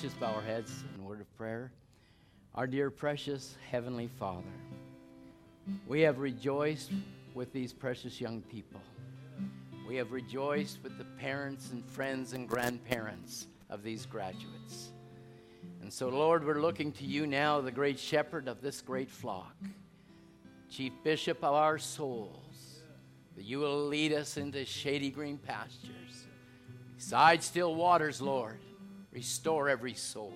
Let's just bow our heads in word of prayer. Our dear, precious Heavenly Father, we have rejoiced with these precious young people. We have rejoiced with the parents and friends and grandparents of these graduates. And so, Lord, we're looking to you now, the great shepherd of this great flock, chief bishop of our souls, that you will lead us into shady green pastures, beside still waters, Lord. Restore every soul.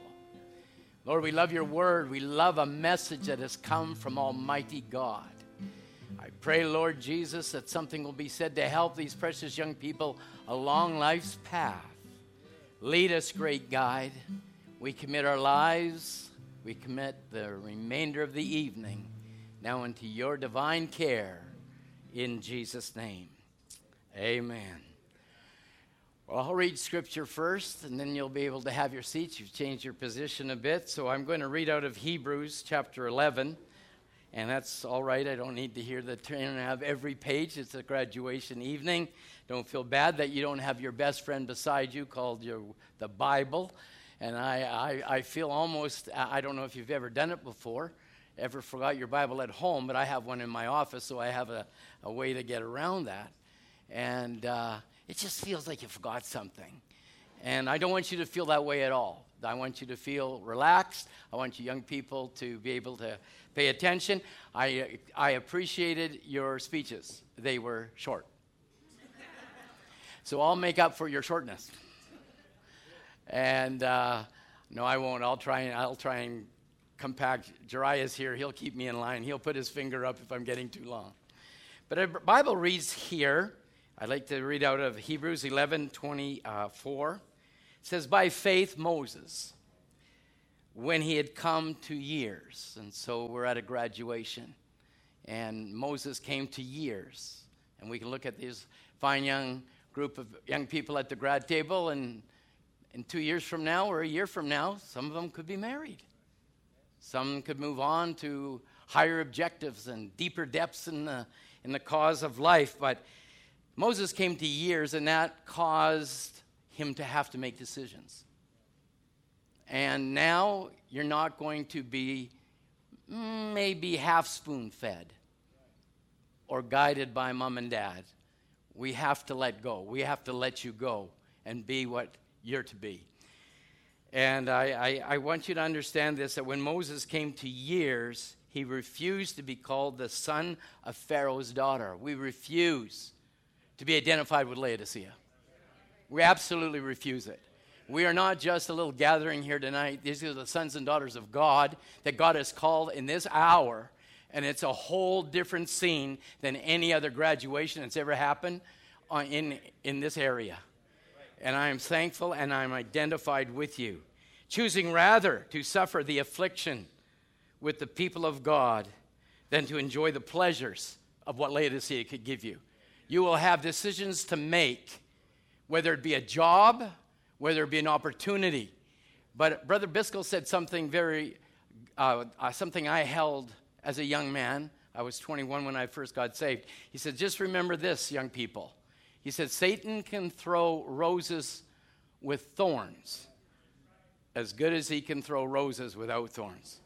Lord, we love your word. We love a message that has come from Almighty God. I pray, Lord Jesus, that something will be said to help these precious young people along life's path. Lead us, great guide. We commit our lives, we commit the remainder of the evening now into your divine care. In Jesus' name, amen. Well, I'll read scripture first, and then you'll be able to have your seats. You've changed your position a bit. So I'm going to read out of Hebrews chapter 11. And that's all right. I don't need to hear the turn and have every page. It's a graduation evening. Don't feel bad that you don't have your best friend beside you called your, the Bible. And I, I, I feel almost, I don't know if you've ever done it before, ever forgot your Bible at home, but I have one in my office, so I have a, a way to get around that. And uh, it just feels like you forgot something. And I don't want you to feel that way at all. I want you to feel relaxed. I want you young people to be able to pay attention. I, I appreciated your speeches, they were short. so I'll make up for your shortness. And uh, no, I won't. I'll try and I'll try and compact. Jariah's here. He'll keep me in line. He'll put his finger up if I'm getting too long. But a Bible reads here. I'd like to read out of Hebrews 11 24. Uh, it says, By faith, Moses, when he had come to years, and so we're at a graduation, and Moses came to years. And we can look at these fine young group of young people at the grad table, and in two years from now or a year from now, some of them could be married. Some could move on to higher objectives and deeper depths in the, in the cause of life. But Moses came to years, and that caused him to have to make decisions. And now you're not going to be mm, maybe half spoon fed or guided by mom and dad. We have to let go. We have to let you go and be what you're to be. And I, I, I, want you to understand this that when Moses came to years, he refused to be called the son of Pharaoh's daughter. We refuse to be identified with Laodicea. We absolutely refuse it. We are not just a little gathering here tonight. These are the sons and daughters of God that God has called in this hour. And it's a whole different scene than any other graduation that's ever happened uh, in, in this area and I am thankful and I'm identified with you. Choosing rather to suffer the affliction with the people of God than to enjoy the pleasures of what Laodicea could give you. You will have decisions to make, whether it be a job, whether it be an opportunity. But Brother Biscoe said something very, uh, uh, something I held as a young man. I was 21 when I first got saved. He said, Just remember this, young people. He said, Satan can throw roses with thorns as good as he can throw roses without thorns.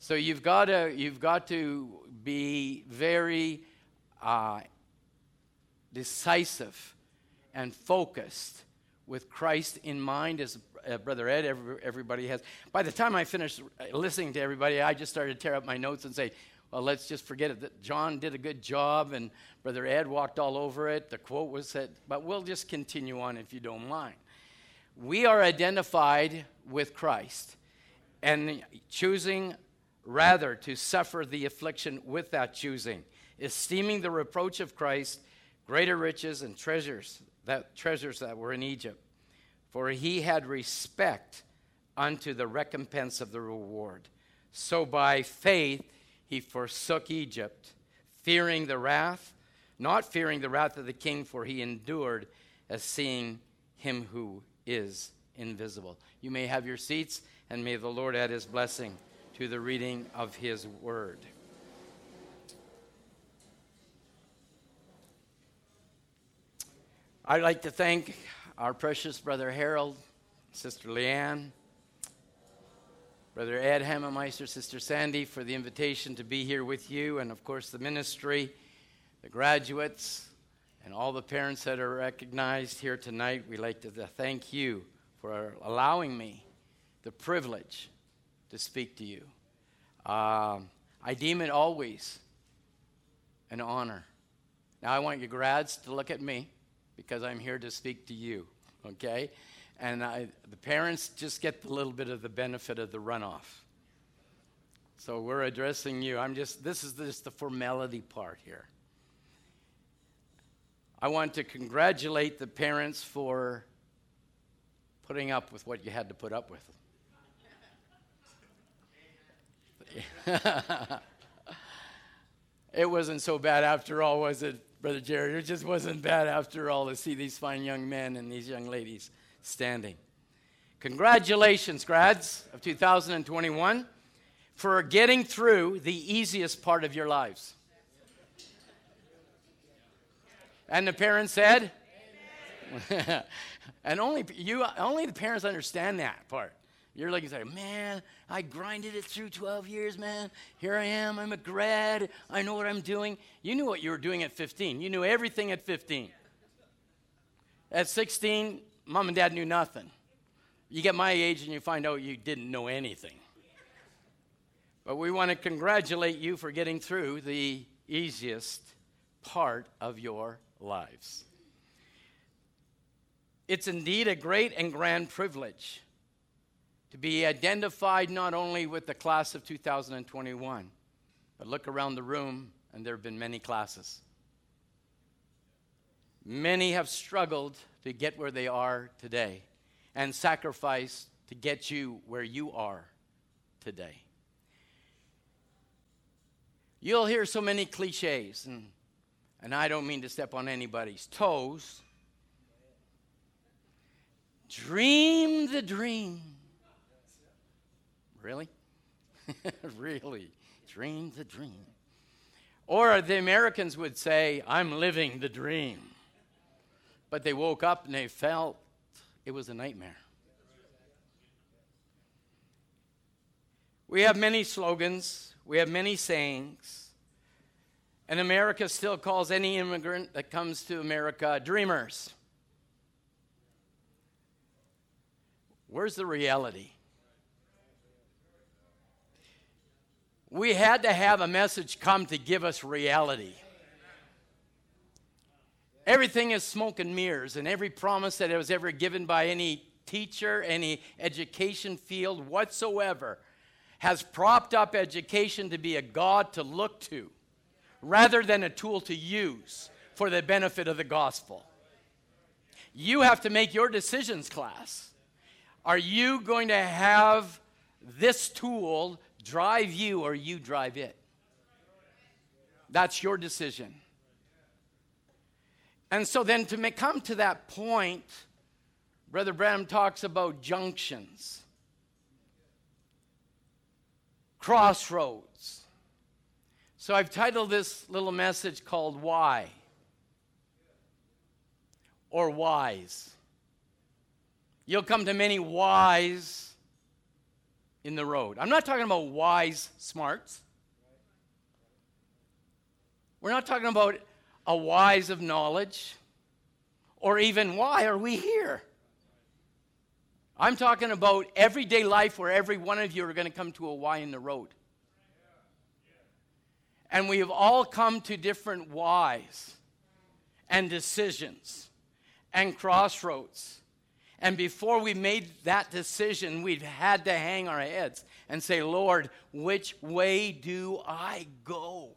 So you've got to, you've got to be very uh, decisive and focused with Christ in mind, as uh, Brother Ed, every, everybody has. By the time I finished listening to everybody, I just started to tear up my notes and say, well, let's just forget it. That John did a good job, and Brother Ed walked all over it. The quote was said, but we'll just continue on if you don't mind. We are identified with Christ, and choosing rather to suffer the affliction with that choosing, esteeming the reproach of Christ greater riches and treasures that treasures that were in Egypt, for he had respect unto the recompense of the reward. So by faith he forsook Egypt, fearing the wrath, not fearing the wrath of the king, for he endured as seeing him who is invisible. You may have your seats, and may the Lord add his blessing to the reading of his word. I'd like to thank our precious brother Harold, Sister Leanne, Brother Ed Hammermeister, Sister Sandy, for the invitation to be here with you, and of course the ministry, the graduates, and all the parents that are recognized here tonight. We'd like to thank you for allowing me the privilege to speak to you. Um, I deem it always an honor. Now, I want you grads to look at me because I'm here to speak to you, okay? And I, the parents just get a little bit of the benefit of the runoff. So we're addressing you. I'm just, this is just the formality part here. I want to congratulate the parents for putting up with what you had to put up with. it wasn't so bad after all, was it, Brother Jerry? It just wasn't bad after all to see these fine young men and these young ladies standing. Congratulations, grads of 2021, for getting through the easiest part of your lives. And the parents said, and only you, only the parents understand that part. You're looking like, man, I grinded it through 12 years, man. Here I am. I'm a grad. I know what I'm doing. You knew what you were doing at 15. You knew everything at 15. At 16, mom and dad knew nothing. You get my age and you find out you didn't know anything. But we want to congratulate you for getting through the easiest part of your lives. It's indeed a great and grand privilege to be identified not only with the class of 2021, but look around the room and there have been many classes. Many have struggled to get where they are today and sacrificed to get you where you are today. You'll hear so many cliches, and, and I don't mean to step on anybody's toes. Dream the dream Really? really? Dream the dream. Or the Americans would say, I'm living the dream. But they woke up and they felt it was a nightmare. We have many slogans, we have many sayings, and America still calls any immigrant that comes to America dreamers. Where's the reality? We had to have a message come to give us reality. Everything is smoke and mirrors, and every promise that was ever given by any teacher, any education field whatsoever, has propped up education to be a God to look to rather than a tool to use for the benefit of the gospel. You have to make your decisions, class. Are you going to have this tool drive you or you drive it. That's your decision. And so then to come to that point, Brother Branham talks about junctions, crossroads. So I've titled this little message called Why or Wise. You'll come to many whys in the road. I'm not talking about wise smarts. We're not talking about a wise of knowledge or even why are we here? I'm talking about everyday life where every one of you are going to come to a why in the road. And we have all come to different whys and decisions and crossroads. And before we made that decision, we've had to hang our heads and say, Lord, which way do I go?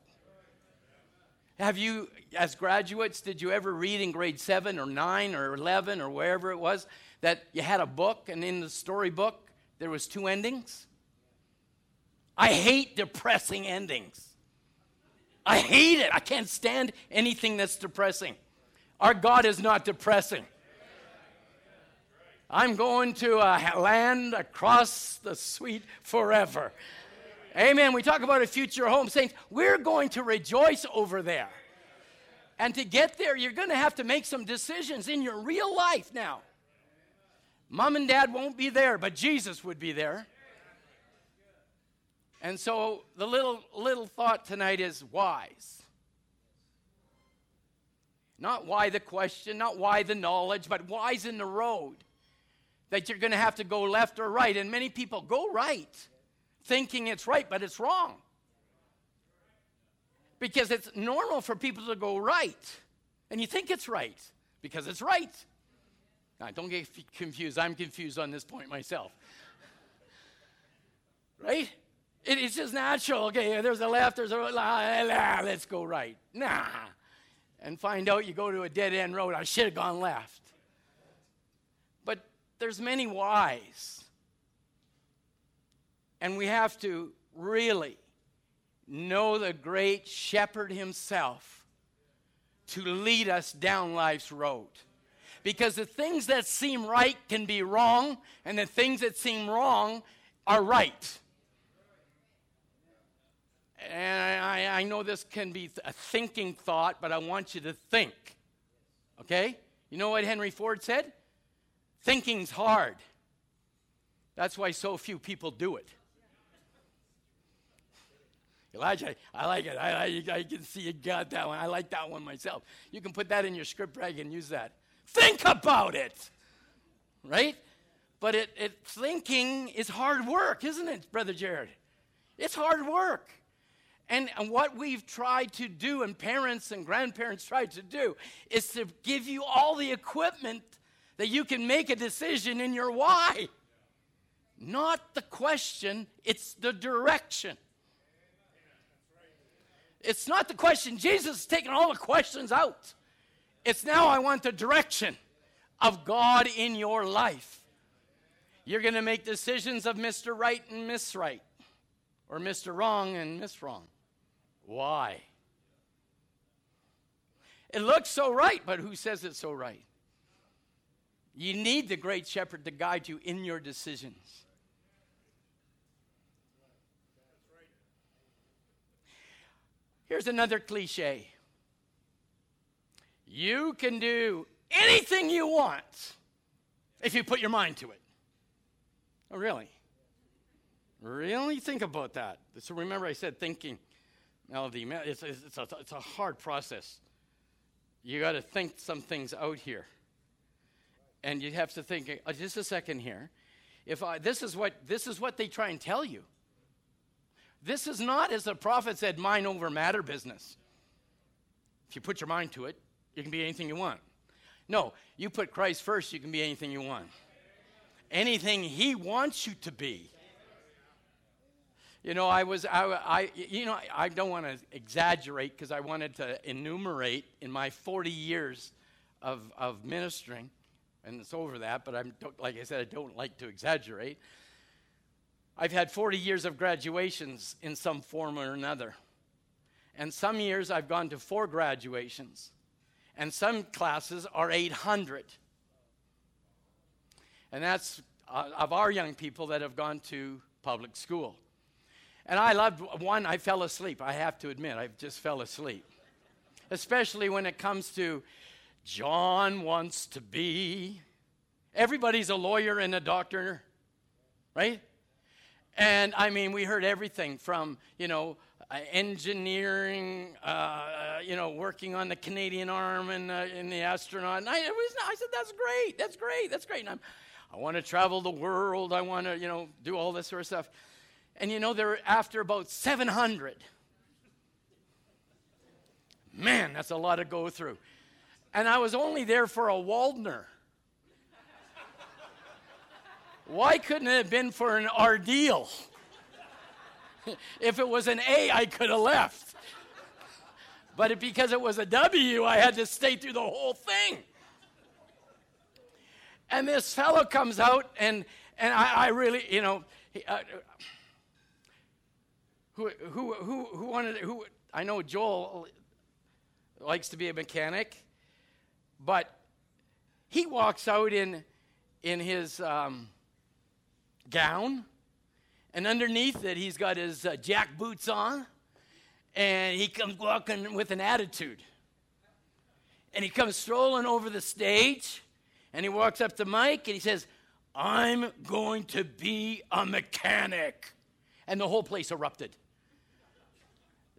Have you, as graduates, did you ever read in grade seven or nine or 11 or wherever it was that you had a book and in the storybook there was two endings? I hate depressing endings. I hate it. I can't stand anything that's depressing. Our God is not depressing. I'm going to uh, a land across the sweet forever. Amen. We talk about a future home. Saints, we're going to rejoice over there. And to get there, you're going to have to make some decisions in your real life now. Mom and dad won't be there, but Jesus would be there. And so the little little thought tonight is wise. Not why the question, not why the knowledge, but why's in the road. That you're going to have to go left or right. And many people go right, thinking it's right, but it's wrong. Because it's normal for people to go right. And you think it's right because it's right. Now, don't get confused. I'm confused on this point myself. right? It, it's just natural. Okay, there's a left, there's a right. Let's go right. Nah. And find out you go to a dead end road. I should have gone left. There's many whys. And we have to really know the great shepherd himself to lead us down life's road. Because the things that seem right can be wrong, and the things that seem wrong are right. And I, I know this can be a thinking thought, but I want you to think. Okay? You know what Henry Ford said? Thinking's hard. That's why so few people do it. Elijah, I like it. I, I, I, can see you got that one. I like that one myself. You can put that in your script rag and use that. Think about it, right? But it, it thinking is hard work, isn't it, Brother Jared? It's hard work. And, and what we've tried to do, and parents and grandparents tried to do, is to give you all the equipment that you can make a decision in your why. Not the question, it's the direction. It's not the question. Jesus has taken all the questions out. It's now I want the direction of God in your life. You're going to make decisions of Mr. Right and Miss Right, or Mr. Wrong and Miss Wrong. Why? It looks so right, but who says it's so right? You need the great shepherd to guide you in your decisions. Here's another cliche you can do anything you want if you put your mind to it. Oh, really? Really think about that. So remember, I said thinking, Melody. It's, it's, a, it's a hard process. You got to think some things out here, and you have to think. Uh, just a second here. If I, this is what this is what they try and tell you. This is not, as the prophet said, mind over matter business. If you put your mind to it, you can be anything you want. No, you put Christ first, you can be anything you want. Anything He wants you to be. You know, I was, I, I you know, I don't want to exaggerate because I wanted to enumerate in my 40 years of, of ministering, and it's over that, but I'm, like I said, I don't like to exaggerate. I've had 40 years of graduations in some form or another. And some years I've gone to four graduations. And some classes are 800. And that's uh, of our young people that have gone to public school. And I loved one, I fell asleep. I have to admit, I just fell asleep. Especially when it comes to John wants to be. Everybody's a lawyer and a doctor, right? And I mean, we heard everything from, you know, uh, engineering, uh, you know, working on the Canadian arm and uh, in the astronaut. And I, was, I said, that's great, that's great, that's great. And I want to travel the world. I want to, you know, do all this sort of stuff. And you know, they're after about 700. Man, that's a lot to go through. And I was only there for a Waldner. Why couldn't it have been for an Ardeal? if it was an A, I could have left. But it, because it was a W, I had to stay through the whole thing. And this fellow comes out, and, and I, I really, you know, uh, who, who, who, who wanted, who, I know Joel likes to be a mechanic, but he walks out in, in his, um, gown, and underneath it, he's got his uh, jack boots on, and he comes walking with an attitude. And he comes strolling over the stage, and he walks up to Mike, and he says, I'm going to be a mechanic. and the whole place erupted.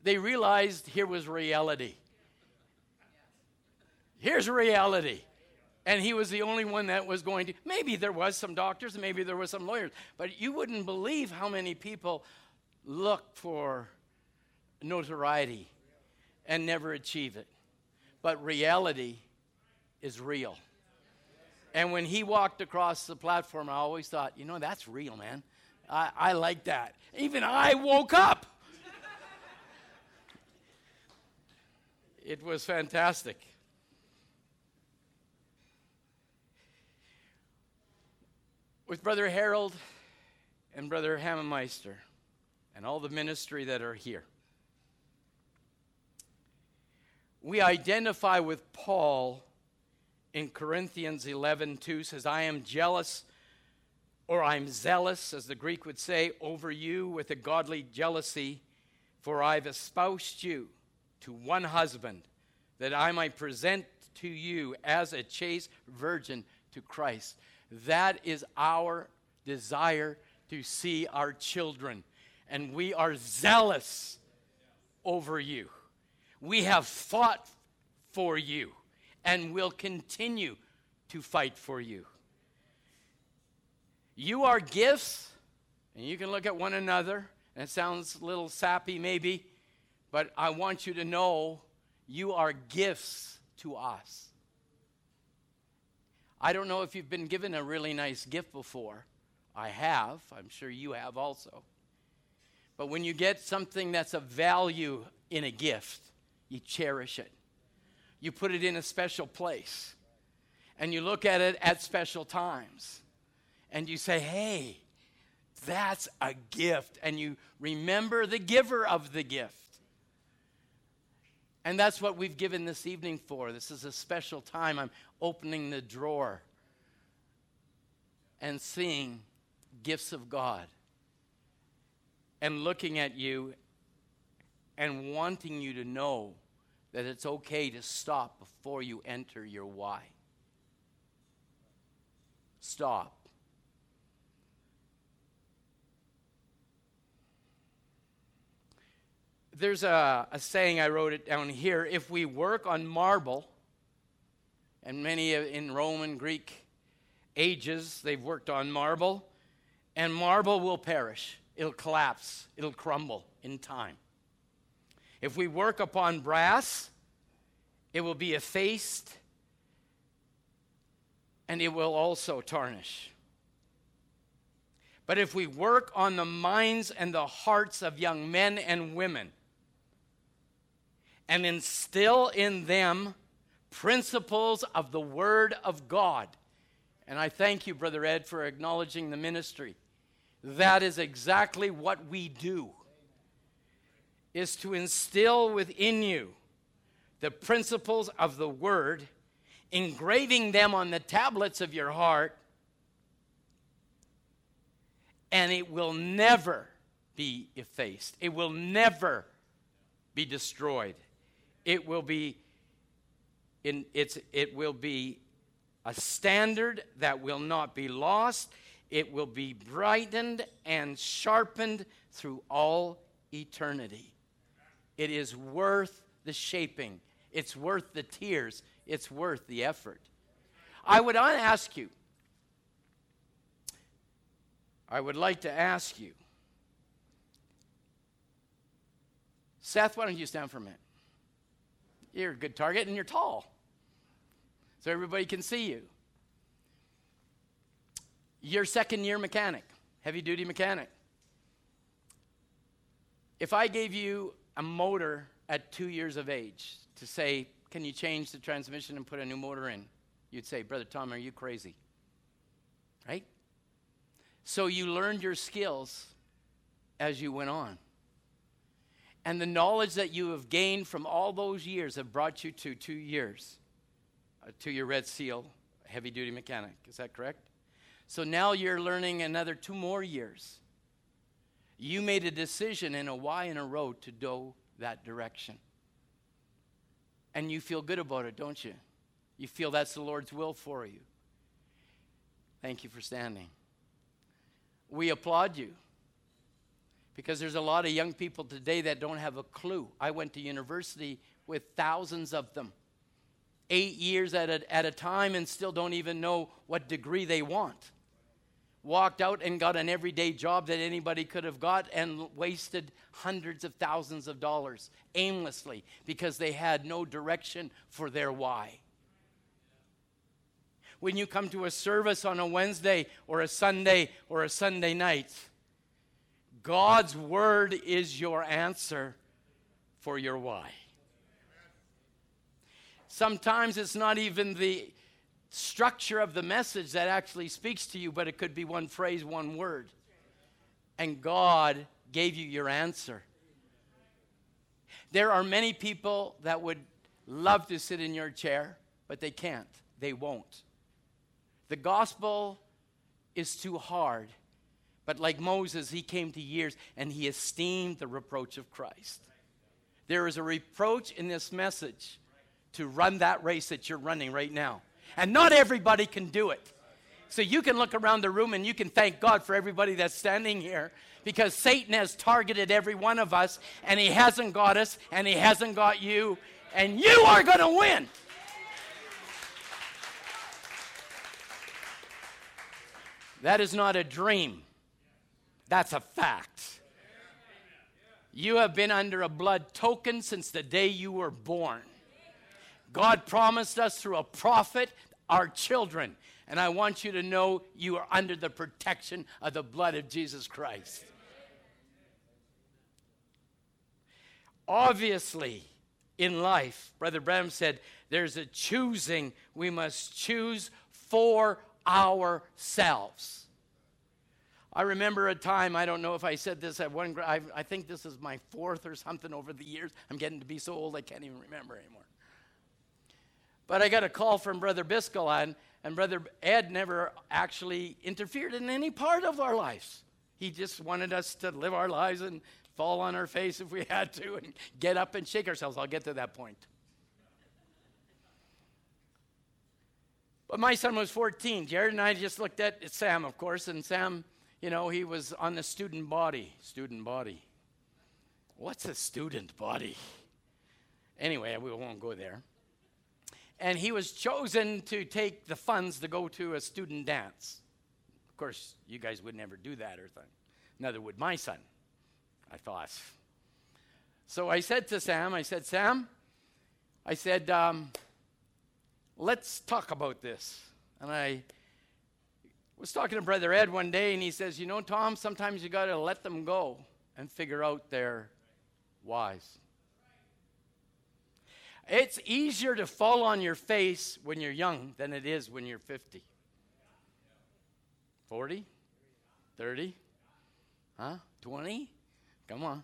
They realized here was reality. Here's reality. And he was the only one that was going to. Maybe there was some doctors, maybe there was some lawyers, but you wouldn't believe how many people look for notoriety and never achieve it. But reality is real. And when he walked across the platform, I always thought, you know, that's real, man. I, I like that. Even I woke up. it was fantastic. With Brother Harold and Brother Hammermeister and all the ministry that are here, we identify with Paul in Corinthians 11 2 says, I am jealous, or I'm zealous, as the Greek would say, over you with a godly jealousy, for I've espoused you to one husband, that I might present to you as a chaste virgin to Christ. That is our desire to see our children. And we are zealous over you. We have fought for you and will continue to fight for you. You are gifts, and you can look at one another, and it sounds a little sappy maybe, but I want you to know you are gifts to us. I don't know if you've been given a really nice gift before. I have. I'm sure you have also. But when you get something that's of value in a gift, you cherish it you put it in a special place. And you look at it at special times. And you say, hey, that's a gift. And you remember the giver of the gift. And that's what we've given this evening for. This is a special time. I'm opening the drawer and seeing gifts of God and looking at you and wanting you to know that it's okay to stop before you enter your why. Stop. There's a, a saying, I wrote it down here. If we work on marble, and many in Roman, Greek ages, they've worked on marble, and marble will perish. It'll collapse, it'll crumble in time. If we work upon brass, it will be effaced and it will also tarnish. But if we work on the minds and the hearts of young men and women and instill in them principles of the Word of God, and I thank you, Brother Ed, for acknowledging the ministry. That is exactly what we do is to instill within you the principles of the Word, engraving them on the tablets of your heart, and it will never be effaced. It will never be destroyed. It will be in its it will be a standard that will not be lost. It will be brightened and sharpened through all eternity. It is worth the shaping, it's worth the tears, it's worth the effort. I would ask you, I would like to ask you, Seth, why don't you stand for a minute? You're a good target and you're tall. So everybody can see you. You're second year mechanic, heavy duty mechanic. If I gave you a motor at two years of age to say, Can you change the transmission and put a new motor in? You'd say, Brother Tom, are you crazy? Right? So you learned your skills as you went on. And the knowledge that you have gained from all those years have brought you to two years, uh, to your Red Seal heavy duty mechanic. Is that correct? So now you're learning another two more years you made a decision in a Y in a row to go that direction. And you feel good about it, don't you? You feel that's the Lord's will for you. Thank you for standing. We applaud you Because there's a lot of young people today that don't have a clue. I went to university with thousands of them, eight years at a, at a time, and still don't even know what degree they want. Walked out and got an everyday job that anybody could have got and wasted hundreds of thousands of dollars aimlessly because they had no direction for their why when you come to a service on a Wednesday or a Sunday or a Sunday night. God's word is your answer for your why. Sometimes it's not even the structure of the message that actually speaks to you, but it could be one phrase, one word. And God gave you your answer. There are many people that would love to sit in your chair, but they can't. They won't. The gospel is too hard. But like Moses, he came to years and he esteemed the reproach of Christ. There is a reproach in this message to run that race that you're running right now. And not everybody can do it. So you can look around the room and you can thank God for everybody that's standing here because Satan has targeted every one of us and he hasn't got us and he hasn't got you. And you are going to win. That is not a dream, that's a fact. You have been under a blood token since the day you were born. God promised us through a prophet our children. And I want you to know you are under the protection of the blood of Jesus Christ. Obviously, in life, Brother Branham said, there's a choosing we must choose for ourselves. I remember a time, I don't know if I said this at one, I, I think this is my fourth or something over the years. I'm getting to be so old I can't even remember anymore. But I got a call from Brother Biscoe, and, and Brother Ed never actually interfered in any part of our lives. He just wanted us to live our lives and fall on our face if we had to and get up and shake ourselves. I'll get to that point. But my son was 14. Jared and I just looked at Sam, of course, and Sam, you know, he was on the student body. Student body. What's a student body? Anyway, we won't go there. And he was chosen to take the funds to go to a student dance. Of course, you guys would never do that or thing. Neither would my son, I thought. So I said to Sam, I said, Sam, I said, um, let's talk about this. And I was talking to Brother Ed one day, and he says, You know, Tom, sometimes you got to let them go and figure out their whys. It's easier to fall on your face when you're young than it is when you're 50. 40? 30? Huh? 20? Come on.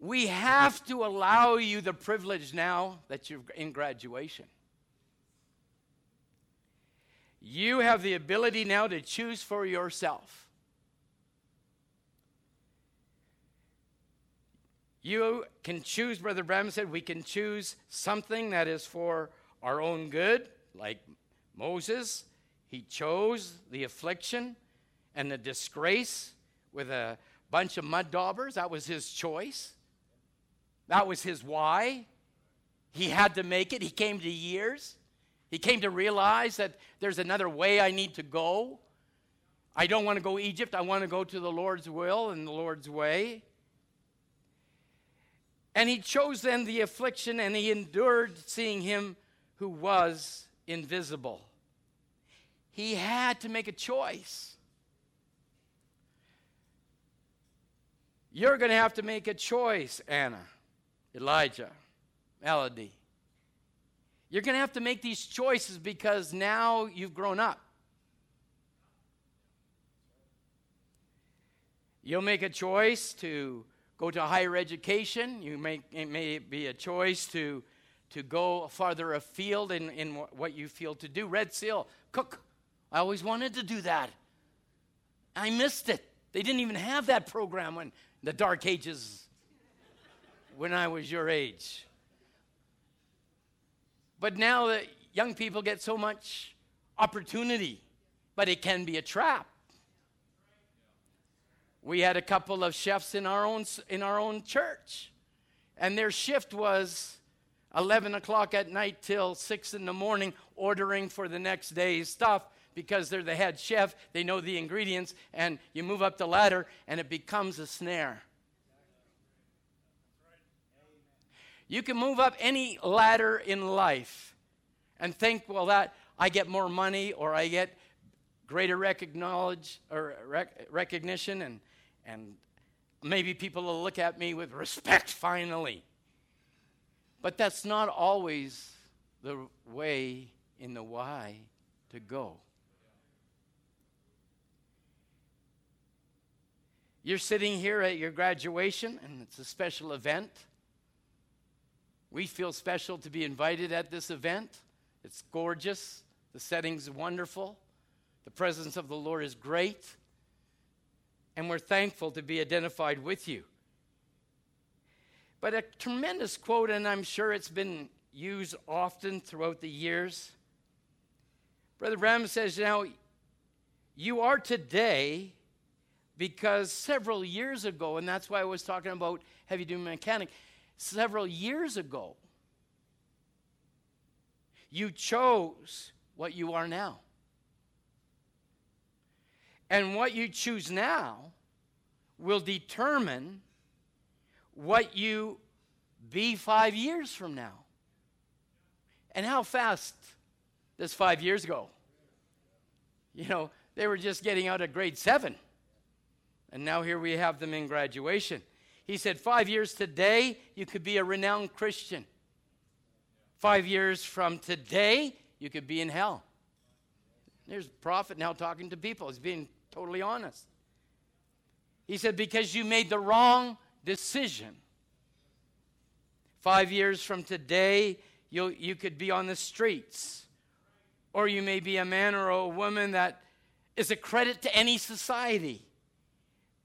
We have to allow you the privilege now that you're in graduation. You have the ability now to choose for yourself. You can choose, Brother Branham said, we can choose something that is for our own good, like Moses. He chose the affliction and the disgrace with a bunch of mud daubers. That was his choice. That was his why. He had to make it. He came to years. He came to realize that there's another way I need to go. I don't want to go Egypt. I want to go to the Lord's will and the Lord's way. And he chose then the affliction and he endured seeing him who was invisible. He had to make a choice. You're going to have to make a choice, Anna. Elijah, Melody. You're going to have to make these choices because now you've grown up. You'll make a choice to go to higher education. You make, it may be a choice to, to go farther afield in, in what you feel to do. Red Seal, cook. I always wanted to do that. I missed it. They didn't even have that program when the Dark Ages when I was your age. But now that young people get so much opportunity, but it can be a trap. We had a couple of chefs in our own, in our own church, and their shift was 11 o'clock at night till 6 in the morning, ordering for the next day's stuff because they're the head chef. They know the ingredients, and you move up the ladder, and it becomes a snare. You can move up any ladder in life and think, well, that I get more money or I get greater recognize, or rec- recognition, and, and maybe people will look at me with respect finally. But that's not always the way in the why to go. You're sitting here at your graduation, and it's a special event. We feel special to be invited at this event. It's gorgeous, the setting's wonderful, the presence of the Lord is great, and we're thankful to be identified with you. But a tremendous quote, and I'm sure it's been used often throughout the years. Brother Branham says, Now, you are today because several years ago, and that's why I was talking about heavy duty mechanic, several years ago, you chose what you are now. And what you choose now will determine what you be five years from now. And how fast does five years go? You know, they were just getting out of grade seven. And now here we have them in graduation. He said, Five years today, you could be a renowned Christian. Five years from today, you could be in hell. There's a prophet now talking to people. He's being totally honest. He said, Because you made the wrong decision. Five years from today, you you could be on the streets. Or you may be a man or a woman that is a credit to any society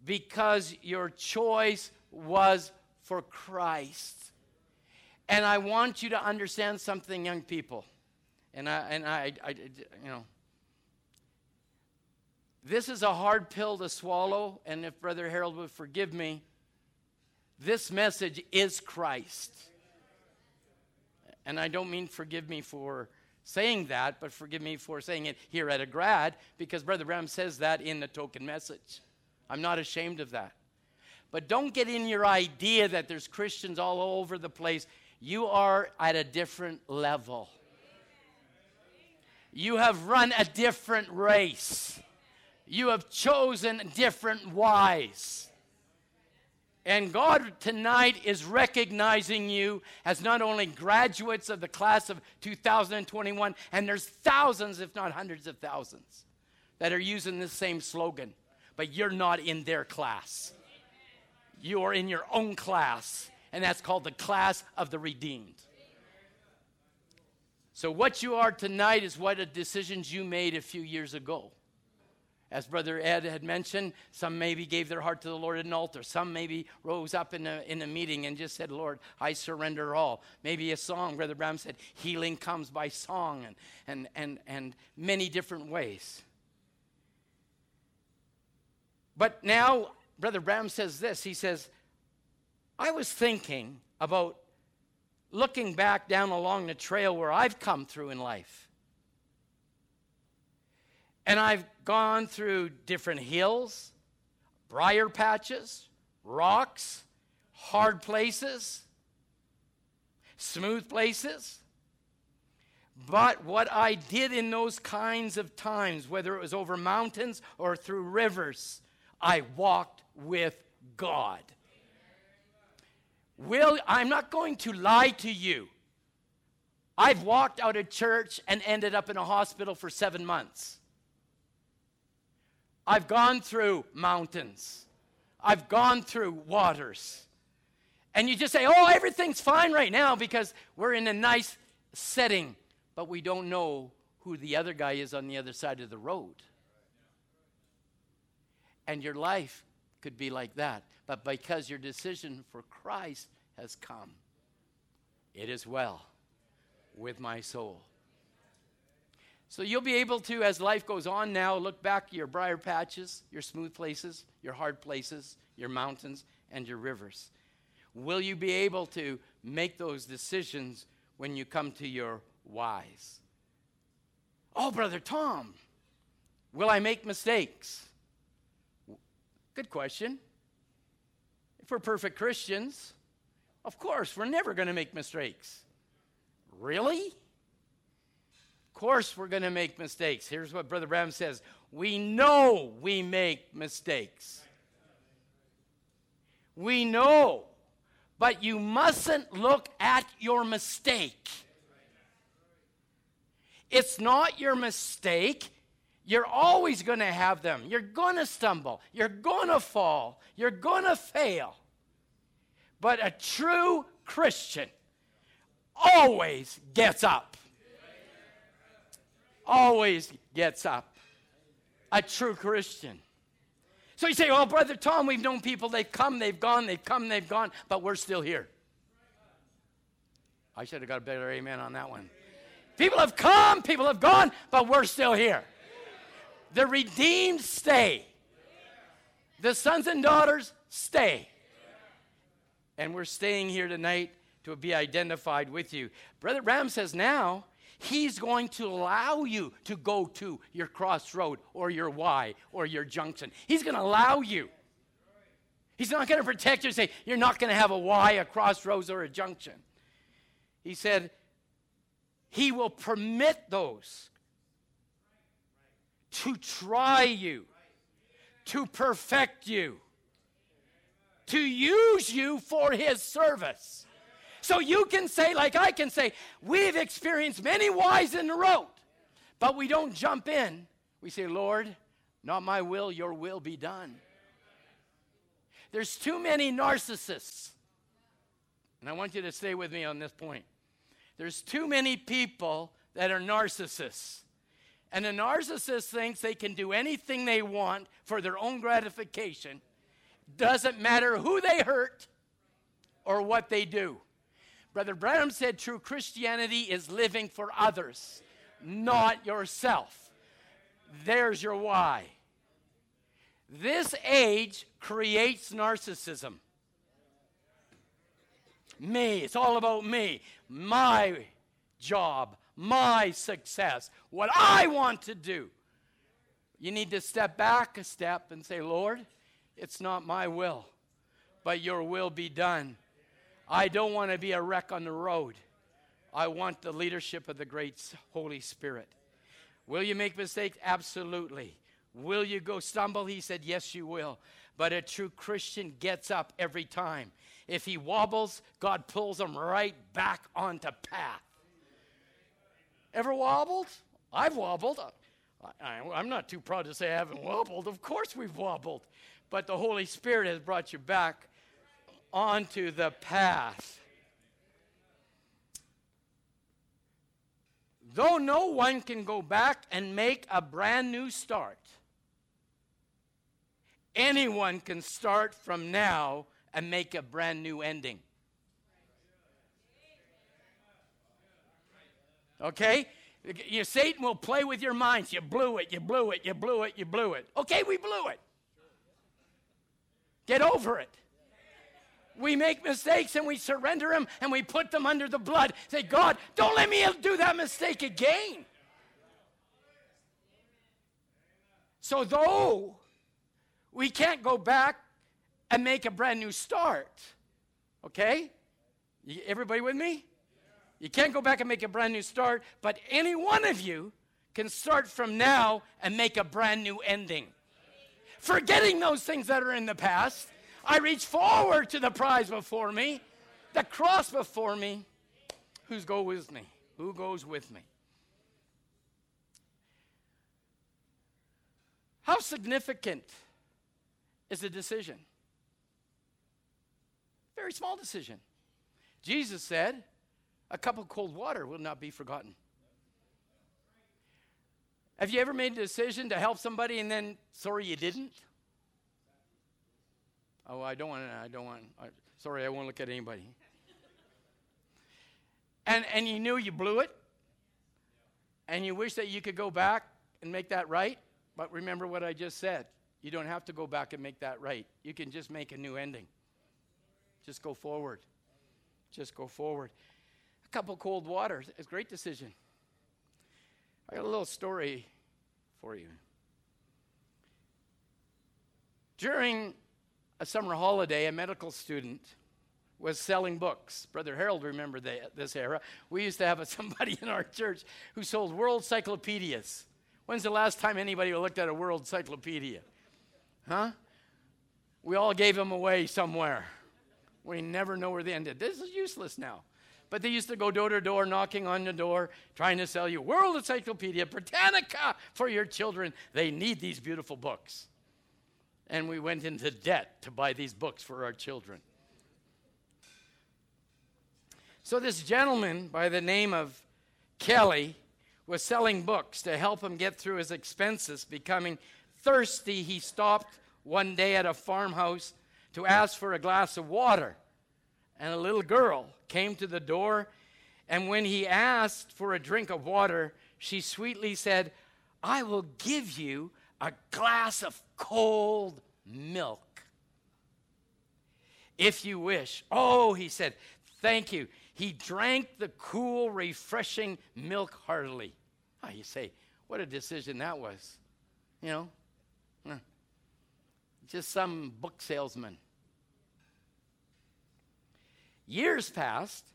because your choice was for Christ. And I want you to understand something, young people. And I, and I, I, you know, this is a hard pill to swallow. And if Brother Harold would forgive me, this message is Christ. And I don't mean forgive me for saying that, but forgive me for saying it here at a grad, because Brother Branham says that in the token message. I'm not ashamed of that. But don't get in your idea that there's Christians all over the place. You are at a different level. You have run a different race. You have chosen different whys. And God tonight is recognizing you as not only graduates of the class of 2021, and there's thousands, if not hundreds of thousands, that are using this same slogan, but you're not in their class you are in your own class, and that's called the class of the redeemed. So, what you are tonight is what the decisions you made a few years ago. As Brother Ed had mentioned, some maybe gave their heart to the Lord at an altar. Some maybe rose up in a, in a meeting and just said, Lord, I surrender all. Maybe a song. Brother Branham said, healing comes by song and, and, and, and many different ways. But now Brother Branham says this he says, I was thinking about looking back down along the trail where I've come through in life. And I've gone through different hills, briar patches, rocks, hard places, smooth places. But what I did in those kinds of times, whether it was over mountains or through rivers, I walked with God. Will, I'm not going to lie to you. I've walked out of church and ended up in a hospital for seven months. I've gone through mountains. I've gone through waters. And you just say, oh, everything's fine right now because we're in a nice setting, but we don't know who the other guy is on the other side of the road. And your life could be like that. But because your decision for Christ has come, it is well with my soul. So you'll be able to, as life goes on now, look back your briar patches, your smooth places, your hard places, your mountains, and your rivers. Will you be able to make those decisions when you come to your whys? Oh, Brother Tom, will I make mistakes? Good question. If we're perfect Christians, of course, we're never going to make mistakes. Really? Of course, we're going to make mistakes. Here's what Brother Branham says We know we make mistakes. We know. But you mustn't look at your mistake. It's not your mistake. You're always going to have them. You're going to stumble. You're going to fall. You're going to fail. But a true Christian always gets up always gets up. A true Christian. So you say, oh, Brother Tom, we've known people, they've come, they've gone, they've come, they've gone, but we're still here. I should have got a better amen on that one. People have come, people have gone, but we're still here. The redeemed stay. The sons and daughters stay. And we're staying here tonight to be identified with you. Brother Branham says now, He's going to allow you to go to your crossroad or your Y or your junction. He's going to allow you. He's not going to protect you and say, You're not going to have a Y, a crossroads, or a junction. He said, He will permit those to try you, to perfect you, to use you for His service. So you can say, like I can say, we've experienced many whys in the road, but we don't jump in. We say, Lord, not my will, your will be done. There's too many narcissists. And I want you to stay with me on this point. There's too many people that are narcissists. And a narcissist thinks they can do anything they want for their own gratification. Doesn't matter who they hurt or what they do. Brother Branham said true Christianity is living for others, not yourself. There's your why. This age creates narcissism. Me, it's all about me, my job, my success, what I want to do. You need to step back a step and say, Lord, it's not my will, but your will be done. I don't want to be a wreck on the road. I want the leadership of the great Holy Spirit. Will you make mistakes? Absolutely. Will you go stumble? He said, Yes, you will. But a true Christian gets up every time. If he wobbles, God pulls him right back onto path. Ever wobbled? I've wobbled. I, am not too proud to say I haven't wobbled. Of course, we've wobbled. But the Holy Spirit has brought you back onto the path. Though no one can go back and make a brand new start, anyone can start from now and make a brand new ending. Okay? You, Satan will play with your minds. You blew it, you blew it, you blew it, you blew it. Okay, we blew it. Get over it. We make mistakes and we surrender them and we put them under the blood. Say, God, don't let me do that mistake again. So, though we can't go back and make a brand new start, okay? Everybody with me? You can't go back and make a brand new start, but any one of you can start from now and make a brand new ending. Forgetting those things that are in the past I reach forward to the prize before me, the cross before me. Who's go with me? Who goes with me? How significant is the decision? Very small decision. Jesus said, a cup of cold water will not be forgotten. Have you ever made a decision to help somebody and then, sorry, you didn't? Oh, I don't want to, I don't want, I, sorry, I won't look at anybody. And, and you knew you blew it? and you wish that you could go back and make that right, but remember what I just said. You don't have to go back and make that right. You can just make a new ending. Just go forward. Just go forward. Cup of cold water It's a great decision. I got a little story for you. During a summer holiday, a medical student was selling books. Brother Harold remembered this era. We used to have somebody in our church who sold world cyclopedias. When's the last time anybody looked at a world encyclopedia? Huh? We all gave them away somewhere. We never know where they ended. This is useless now. But they used to go door to door, knocking on the door, trying to sell you World Encyclopedia, Britannica for your children. They need these beautiful books. And we went into debt to buy these books for our children. So, this gentleman by the name of Kelly was selling books to help him get through his expenses. Becoming thirsty, he stopped one day at a farmhouse to ask for a glass of water. And a little girl came to the door, and when he asked for a drink of water, she sweetly said, I will give you a glass of cold milk. If you wish. Oh, he said, thank you. He drank the cool, refreshing milk heartily. Oh, you say, what a decision that was. You know, just some book salesman. Years passed,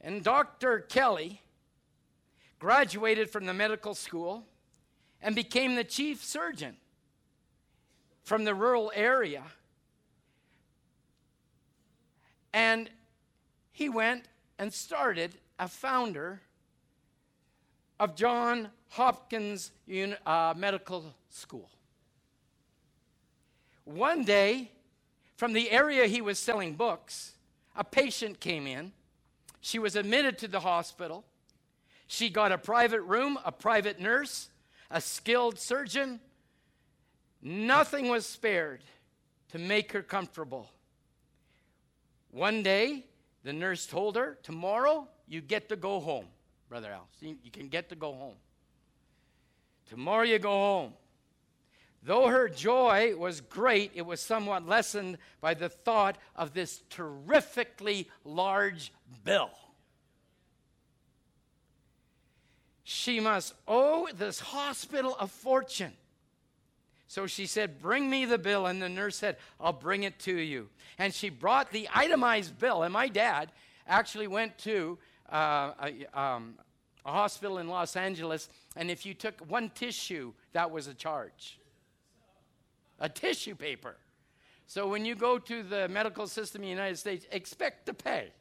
and Dr. Kelly graduated from the medical school and became the chief surgeon from the rural area. And he went and started a founder of John Hopkins uh, Medical School. One day, from the area he was selling books, a patient came in. She was admitted to the hospital. She got a private room, a private nurse, a skilled surgeon. Nothing was spared to make her comfortable. One day, the nurse told her, Tomorrow, you get to go home, Brother Al. You can get to go home. Tomorrow, you go home. Though her joy was great, it was somewhat lessened by the thought of this terrifically large bill. She must owe this hospital a fortune. So she said, Bring me the bill. And the nurse said, I'll bring it to you. And she brought the itemized bill. And my dad actually went to uh, a, um, a hospital in Los Angeles. And if you took one tissue, that was a charge a tissue paper. So when you go to the medical system in the United States, expect to pay.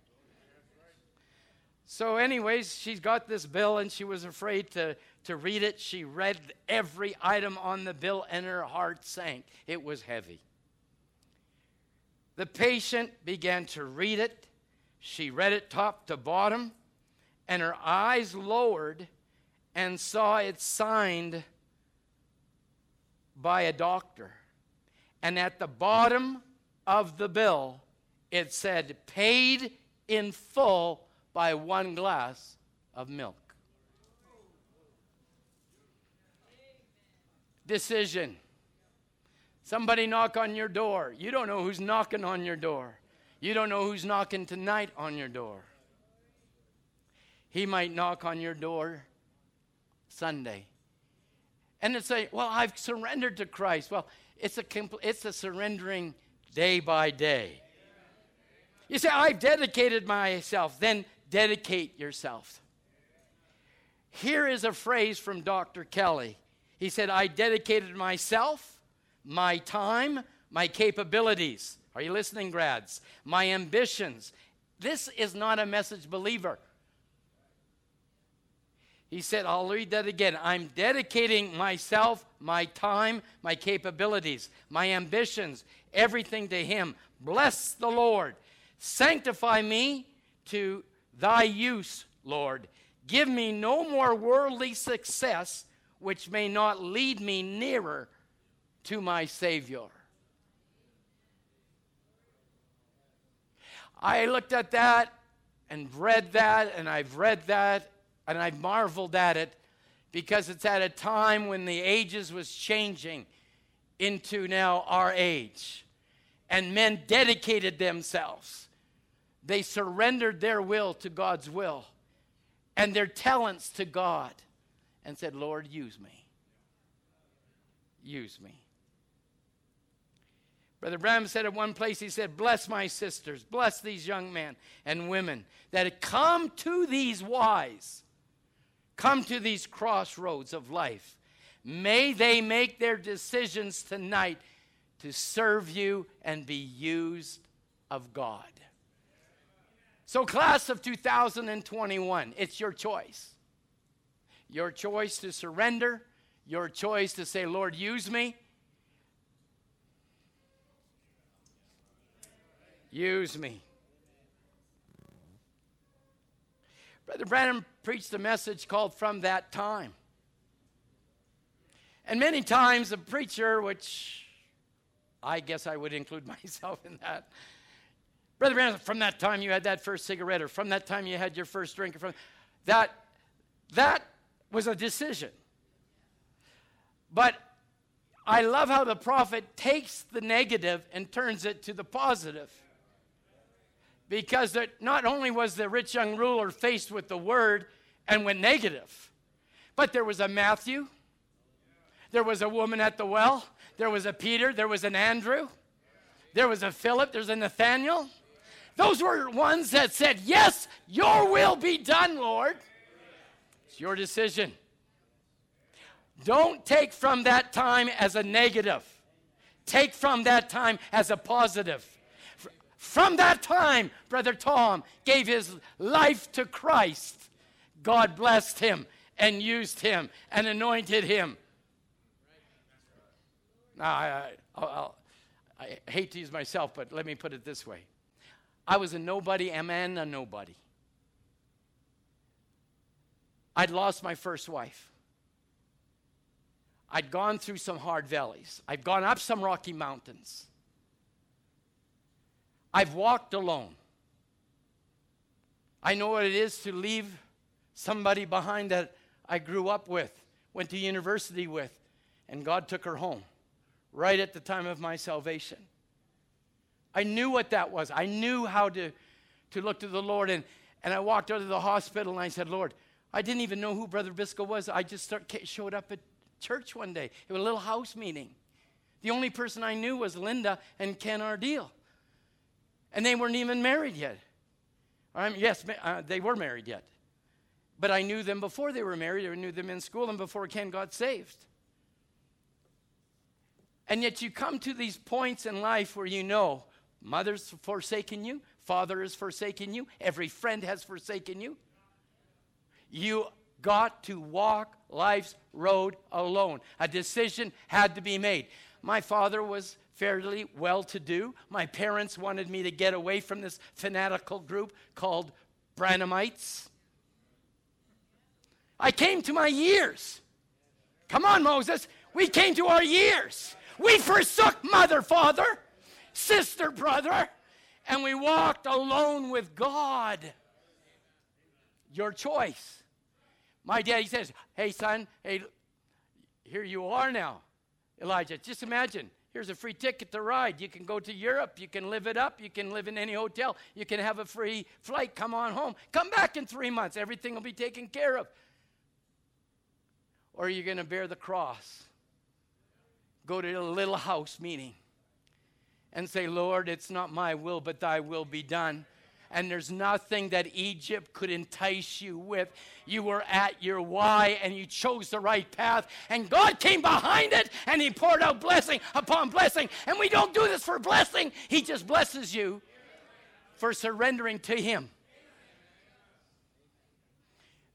So, anyways, she's got this bill and she was afraid to, to read it. She read every item on the bill and her heart sank. It was heavy. The patient began to read it. She read it top to bottom, and her eyes lowered and saw it signed by a doctor. And at the bottom of the bill, it said, paid in full by one glass of milk. Decision. Somebody knock on your door. You don't know who's knocking on your door. You don't know who's knocking tonight on your door. He might knock on your door Sunday. And it's say, Well, I've surrendered to Christ. Well, it's a, compl- it's a surrendering day by day. You say, I've dedicated myself. Then dedicate yourself. Here is a phrase from Dr. Kelly. He said, I dedicated myself, my time, my capabilities. Are you listening, grads? My ambitions. This is not a message believer. He said, I'll read that again. I'm dedicating myself, my time, my capabilities, my ambitions, everything to Him. Bless the Lord. Sanctify me to thy use, Lord. Give me no more worldly success which may not lead me nearer to my Savior. I looked at that and read that, and I've read that, And I've marveled at it because it's at a time when the ages was changing into now our age. And men dedicated themselves. They surrendered their will to God's will and their talents to God and said, Lord, use me. Use me. Brother Branham said at one place, he said, Bless my sisters, bless these young men and women that have come to these whys, come to these crossroads of life. May they make their decisions tonight to serve you and be used of God. So, class of 2021, it's your choice. Your choice to surrender, your choice to say, Lord, use me. Use me. Brother Branham preached a message called From That Time. And many times a preacher, which I guess I would include myself in that, Brother Branham, from that time you had that first cigarette, or from that time you had your first drink, or from that, that was a decision. But I love how the prophet takes the negative and turns it to the positive. Because that not only was the rich young ruler faced with the word and went negative, but there was a Matthew, there was a woman at the well, there was a Peter, there was an Andrew, there was a Philip, there's a Nathaniel. Those were ones that said, Yes, your will be done, Lord. It's your decision. Don't take from that time as a negative, take from that time as a positive. From that time, Brother Tom gave his life to Christ. God blessed him and used him and anointed him. Now, I, I, I, hate to use myself, but let me put it this way I was a nobody and a nobody. I'd lost my first wife. I'd gone through some hard valleys. I've gone up some rocky mountains. I've walked alone. I know what it is to leave somebody behind that I grew up with, went to university with, and God took her home right at the time of my salvation. I knew what that was. I knew how to, to look to the Lord. And, and I walked out of the hospital and I said, Lord, I didn't even know who Brother Biscoe was. I just start, showed up at church one day. It was a little house meeting. The only person I knew was Linda and Ken Ardeel. And they weren't even married yet. I mean, yes, uh, they were married yet. But I knew them before they were married. I knew them in school and before Ken got saved. And yet you come to these points in life where you know Mother's forsaken you, father has forsaken you, every friend has forsaken you. You got to walk life's road alone. A decision had to be made. My father was fairly well to do. My parents wanted me to get away from this fanatical group called Branhamites. I came to my years. Come on, Moses. We came to our years. We forsook mother, father sister, brother, and we walked alone with God. Your choice. My daddy says, Hey, son, hey, here you are now. Elijah, just imagine. Here's a free ticket to ride. You can go to Europe. You can live it up. You can live in any hotel. You can have a free flight. Come on home. Come back in three months. Everything will be taken care of. Or are you going to bear the cross? Go to a little house meeting and say, Lord, it's not my will, but thy will be done. And there's nothing that Egypt could entice you with. You were at your why and you chose the right path. And God came behind it and He poured out blessing upon blessing. And we don't do this for blessing, He just blesses you for surrendering to Him.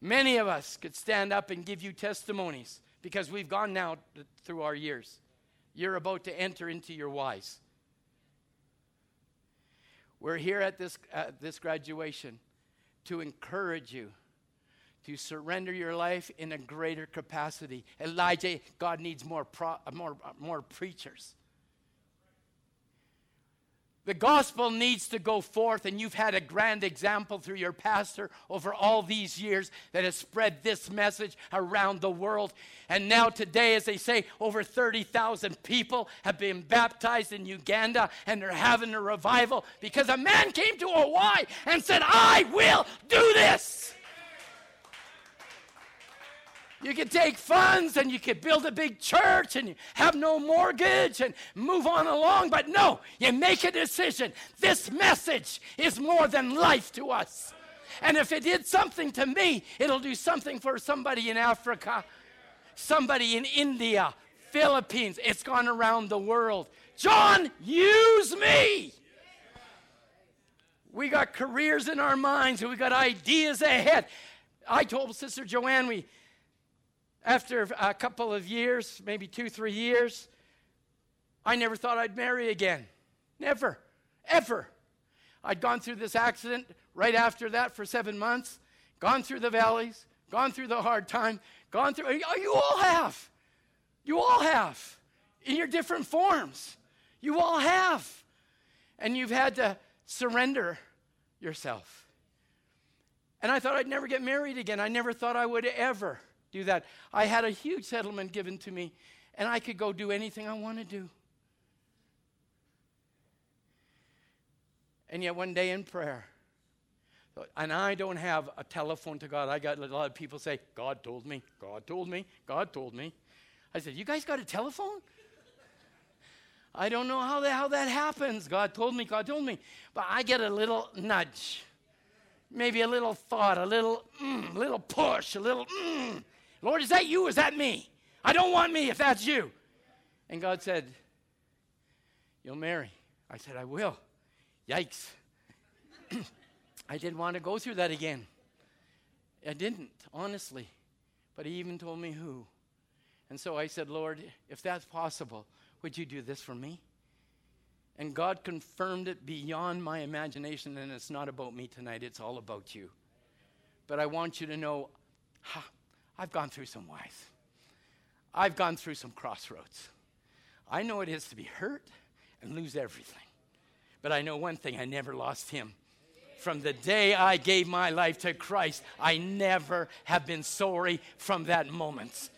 Many of us could stand up and give you testimonies because we've gone now through our years. You're about to enter into your whys. We're here at this, at this graduation to encourage you to surrender your life in a greater capacity. Elijah, God needs more, pro, more, more preachers. The gospel needs to go forth, and you've had a grand example through your pastor over all these years that has spread this message around the world. And now, today, as they say, over 30,000 people have been baptized in Uganda, and they're having a revival because a man came to Hawaii and said, I will do this. You could take funds and you could build a big church and you have no mortgage and move on along. But no, you make a decision. This message is more than life to us. And if it did something to me, it'll do something for somebody in Africa, somebody in India, Philippines. It's gone around the world. John, use me. We got careers in our minds and we got ideas ahead. I told Sister Joanne, we after a couple of years, maybe two, three years, I never thought I'd marry again. Never, ever. I'd gone through this accident right after that for seven months, gone through the valleys, gone through the hard time, gone through, oh, you all have. You all have in your different forms. You all have. And you've had to surrender yourself. And I thought I'd never get married again. I never thought I would ever do that. I had a huge settlement given to me, and I could go do anything I want to do. And yet, one day in prayer, and I don't have a telephone to God. I got a lot of people say, God told me, God told me, God told me. I said, You guys got a telephone? I don't know how that, how that happens. God told me, God told me. But I get a little nudge, maybe a little thought, a little, mm, little push, a little, mm. Lord, is that you? Is that me? I don't want me if that's you. And God said, You'll marry. I said, I will. Yikes. I didn't want to go through that again. I didn't, honestly. But He even told me who. And so I said, Lord, if that's possible, would you do this for me? And God confirmed it beyond my imagination, and it's not about me tonight, it's all about you. But I want you to know, ha, I've gone through some whys. I've gone through some crossroads. I know it is to be hurt and lose everything. But I know one thing I never lost him. From the day I gave my life to Christ, I never have been sorry from that moment.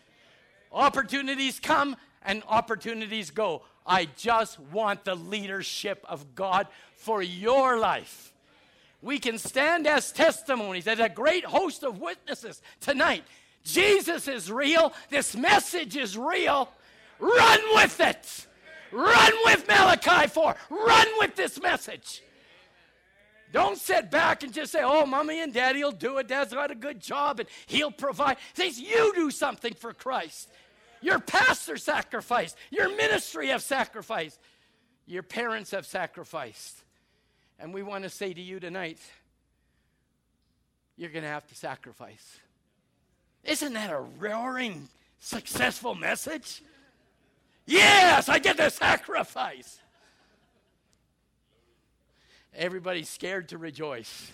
Opportunities come and opportunities go. I just want the leadership of God for your life. We can stand as testimonies, as a great host of witnesses tonight Jesus is real. This message is real. Run with it. Run with Malachi 4. Run with this message. Don't sit back and just say, oh, mommy and daddy will do it. Dad's got a good job and he'll provide. Says you do something for Christ. Your pastor sacrificed. Your ministry have sacrificed. Your parents have sacrificed. And we want to say to you tonight, you're going to have to sacrifice. Isn't that a roaring, successful message? Yes, I get the sacrifice. Everybody's scared to rejoice.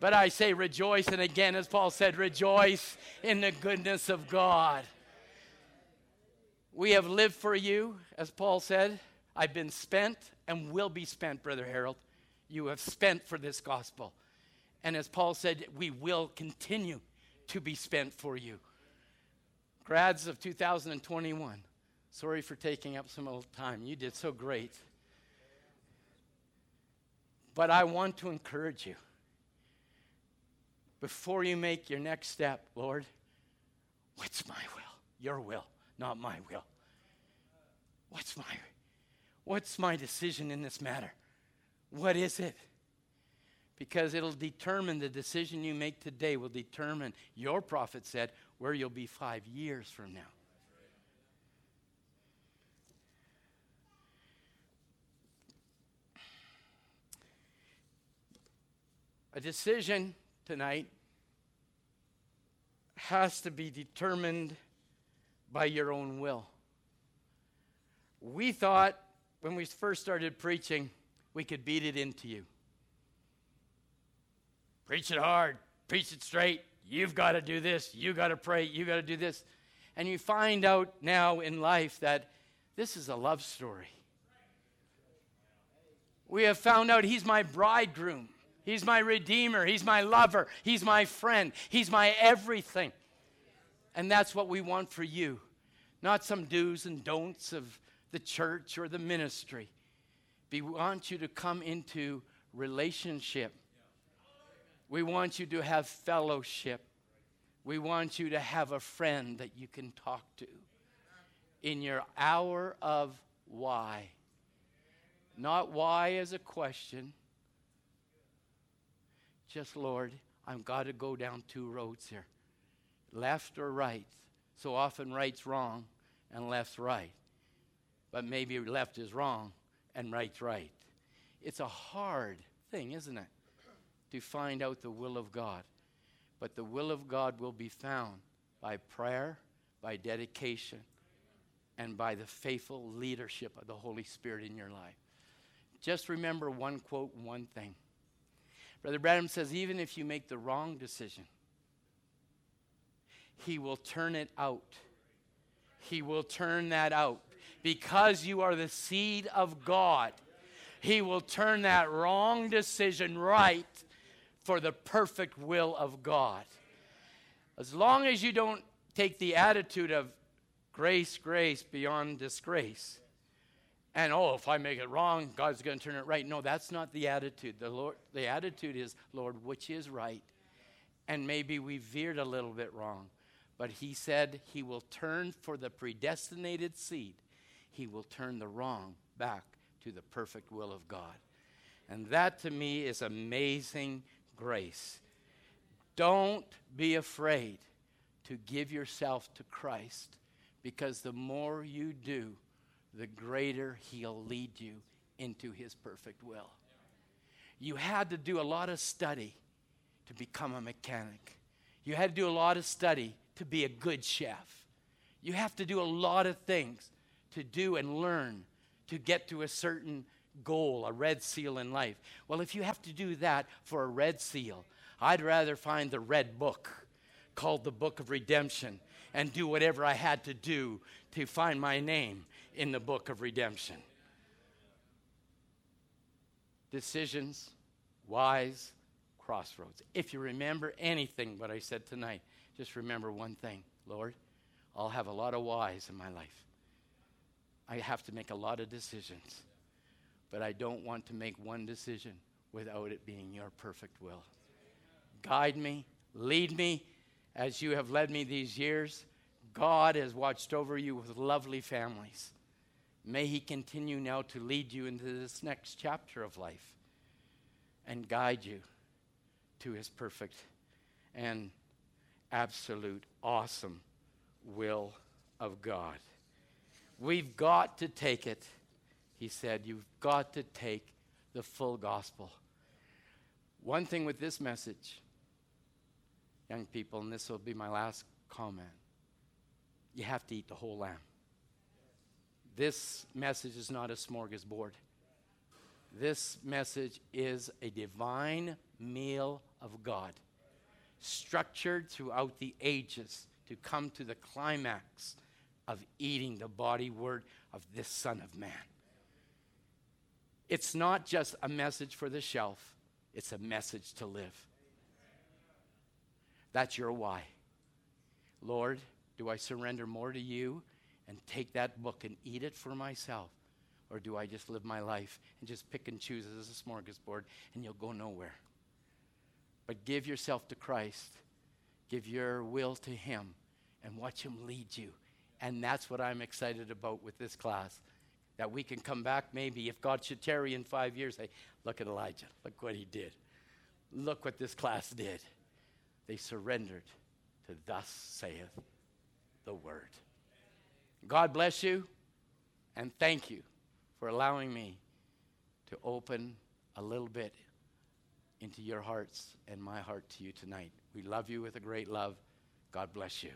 But I say rejoice, and again, as Paul said, rejoice in the goodness of God. We have lived for you, as Paul said. I've been spent and will be spent, Brother Harold. You have spent for this gospel. And as Paul said, we will continue to be spent for you. Grads of 2021, sorry for taking up some old time. You did so great. But I want to encourage you before you make your next step, Lord, what's my will? Your will, not my will. What's my what's my decision in this matter? What is it? Because it'll determine the decision you make today will determine your prophet said where you'll be 5 years from now. A decision tonight has to be determined by your own will. We thought when we first started preaching, we could beat it into you. Preach it hard, preach it straight. You've got to do this, You've got to pray, You've got to do this. And you find out now in life that this is a love story. We have found out He's my bridegroom. He's my redeemer. He's my lover. He's my friend. He's my everything. And that's what we want for you. Not some do's and don'ts of the church or the ministry. We want you to come into relationship. We want you to have fellowship. We want you to have a friend that you can talk to in your hour of why. Not why as a question, just, Lord, I've got to go down two roads here left or right. So often right's wrong and left's right. But maybe left is wrong and right's right. It's a hard thing, isn't it? To find out the will of God. But the will of God will be found by prayer, by dedication, and by the faithful leadership of the Holy Spirit in your life. Just remember one quote, one thing. Brother Branham says, even if you make the wrong decision, he will turn it out. He will turn that out. Because you are the seed of God, He will turn that wrong decision right for the perfect will of God. As long as you don't take the attitude of grace, grace beyond disgrace, and oh, if I make it wrong, God's going to turn it right. No, that's not the attitude. The Lord, the attitude is, Lord, which is right? And maybe we veered a little bit wrong, but He said He will turn for the predestinated seed. He will turn the wrong back to the perfect will of God. And that to me is amazing grace. Don't be afraid to give yourself to Christ because the more you do, the greater He'll lead you into His perfect will. You had to do a lot of study to become a mechanic, you had to do a lot of study to be a good chef. You have to do a lot of things to do and learn to get to a certain goal, a red seal in life. Well, if you have to do that for a red seal, I'd rather find the red book called the Book of Redemption and do whatever I had to do to find my name in the book of redemption. Decisions, whys, crossroads. If you remember anything what I said tonight, just remember one thing Lord, I'll have a lot of whys in my life. I have to make a lot of decisions, but I don't want to make one decision without it being your perfect will. Guide me, lead me as you have led me these years. God has watched over you with lovely families. May He continue now to lead you into this next chapter of life and guide you to His perfect and absolute, awesome will of God. We've got to take it. He said, You've got to take the full gospel. One thing with this message, young people, and this will be my last comment you have to eat the whole lamb. This message is not a smorgasbord. This message is a divine meal of God, structured throughout the ages to come to the climax of eating the body word of this Son of Man. It's not just a message for the shelf, it's a message to live. That's your why. Lord, do I surrender more to you and take that book and eat it for myself? Or do I just live my life and just pick and choose as a smorgasbord and you'll go nowhere? But give yourself to Christ, give your will to Him, and watch Him lead you. And that's what I'm excited about with this class. That we can come back maybe if God should tarry in five years, say, look at Elijah, look what he did. Look what this class did. They surrendered to thus saith the word. God bless you and thank you for allowing me to open a little bit into your hearts and my heart to you tonight. We love you with a great love. God bless you.